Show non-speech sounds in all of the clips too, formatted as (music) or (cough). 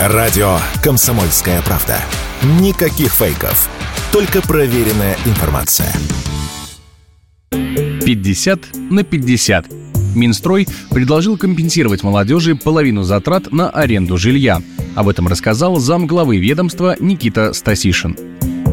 Радио «Комсомольская правда». Никаких фейков. Только проверенная информация. 50 на 50. Минстрой предложил компенсировать молодежи половину затрат на аренду жилья. Об этом рассказал замглавы ведомства Никита Стасишин.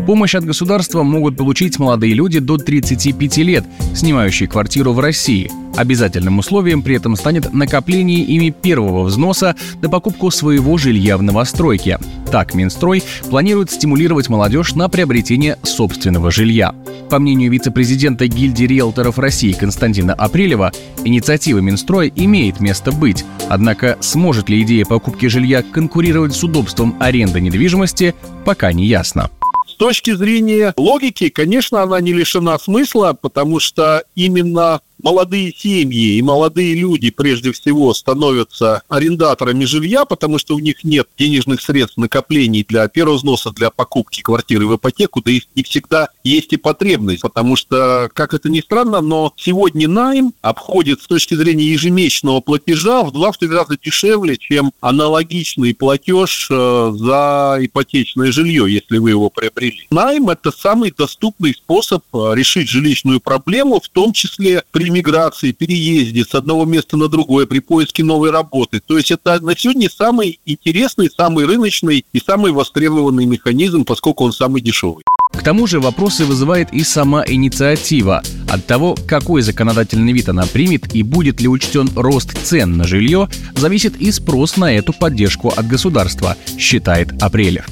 Помощь от государства могут получить молодые люди до 35 лет, снимающие квартиру в России. Обязательным условием при этом станет накопление ими первого взноса на покупку своего жилья в новостройке. Так Минстрой планирует стимулировать молодежь на приобретение собственного жилья. По мнению вице-президента гильдии риэлторов России Константина Апрелева, инициатива Минстроя имеет место быть. Однако сможет ли идея покупки жилья конкурировать с удобством аренды недвижимости, пока не ясно. С точки зрения логики, конечно, она не лишена смысла, потому что именно молодые семьи и молодые люди прежде всего становятся арендаторами жилья, потому что у них нет денежных средств накоплений для первого взноса, для покупки квартиры в ипотеку, да и не всегда есть и потребность, потому что, как это ни странно, но сегодня найм обходит с точки зрения ежемесячного платежа в два-три раза дешевле, чем аналогичный платеж э, за ипотечное жилье, если вы его приобрели. Найм – это самый доступный способ э, решить жилищную проблему, в том числе при миграции, переезде с одного места на другое, при поиске новой работы. То есть это на сегодня самый интересный, самый рыночный и самый востребованный механизм, поскольку он самый дешевый. К тому же вопросы вызывает и сама инициатива. От того, какой законодательный вид она примет и будет ли учтен рост цен на жилье, зависит и спрос на эту поддержку от государства, считает Апрелев.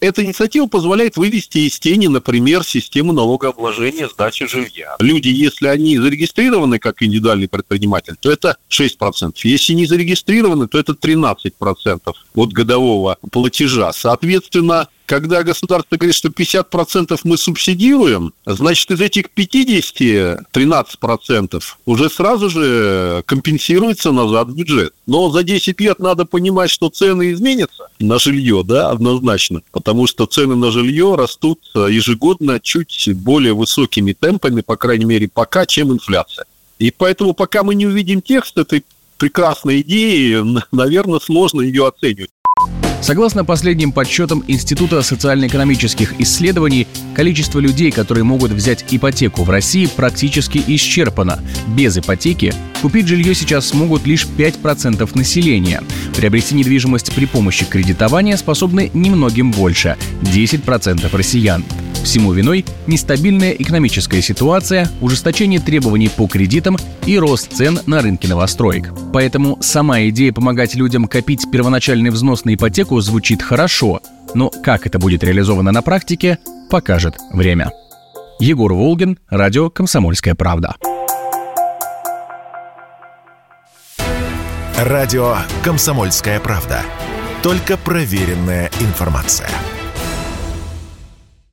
Эта инициатива позволяет вывести из тени, например, систему налогообложения сдачи жилья. Люди, если они зарегистрированы как индивидуальный предприниматель, то это 6%. Если не зарегистрированы, то это 13% от годового платежа. Соответственно, когда государство говорит, что 50% мы субсидируем, значит, из этих 50 13% уже сразу же компенсируется назад в бюджет. Но за 10 лет надо понимать, что цены изменятся на жилье, да, однозначно, потому что цены на жилье растут ежегодно чуть более высокими темпами, по крайней мере, пока, чем инфляция. И поэтому, пока мы не увидим текст этой прекрасной идеи, (laughs) наверное, сложно ее оценивать. Согласно последним подсчетам Института социально-экономических исследований, количество людей, которые могут взять ипотеку в России, практически исчерпано. Без ипотеки купить жилье сейчас смогут лишь 5% населения. Приобрести недвижимость при помощи кредитования способны немногим больше – 10% россиян. Всему виной нестабильная экономическая ситуация, ужесточение требований по кредитам и рост цен на рынке новостроек. Поэтому сама идея помогать людям копить первоначальный взнос на ипотеку звучит хорошо, но как это будет реализовано на практике, покажет время. Егор Волгин, радио «Комсомольская правда». Радио «Комсомольская правда». Только проверенная информация.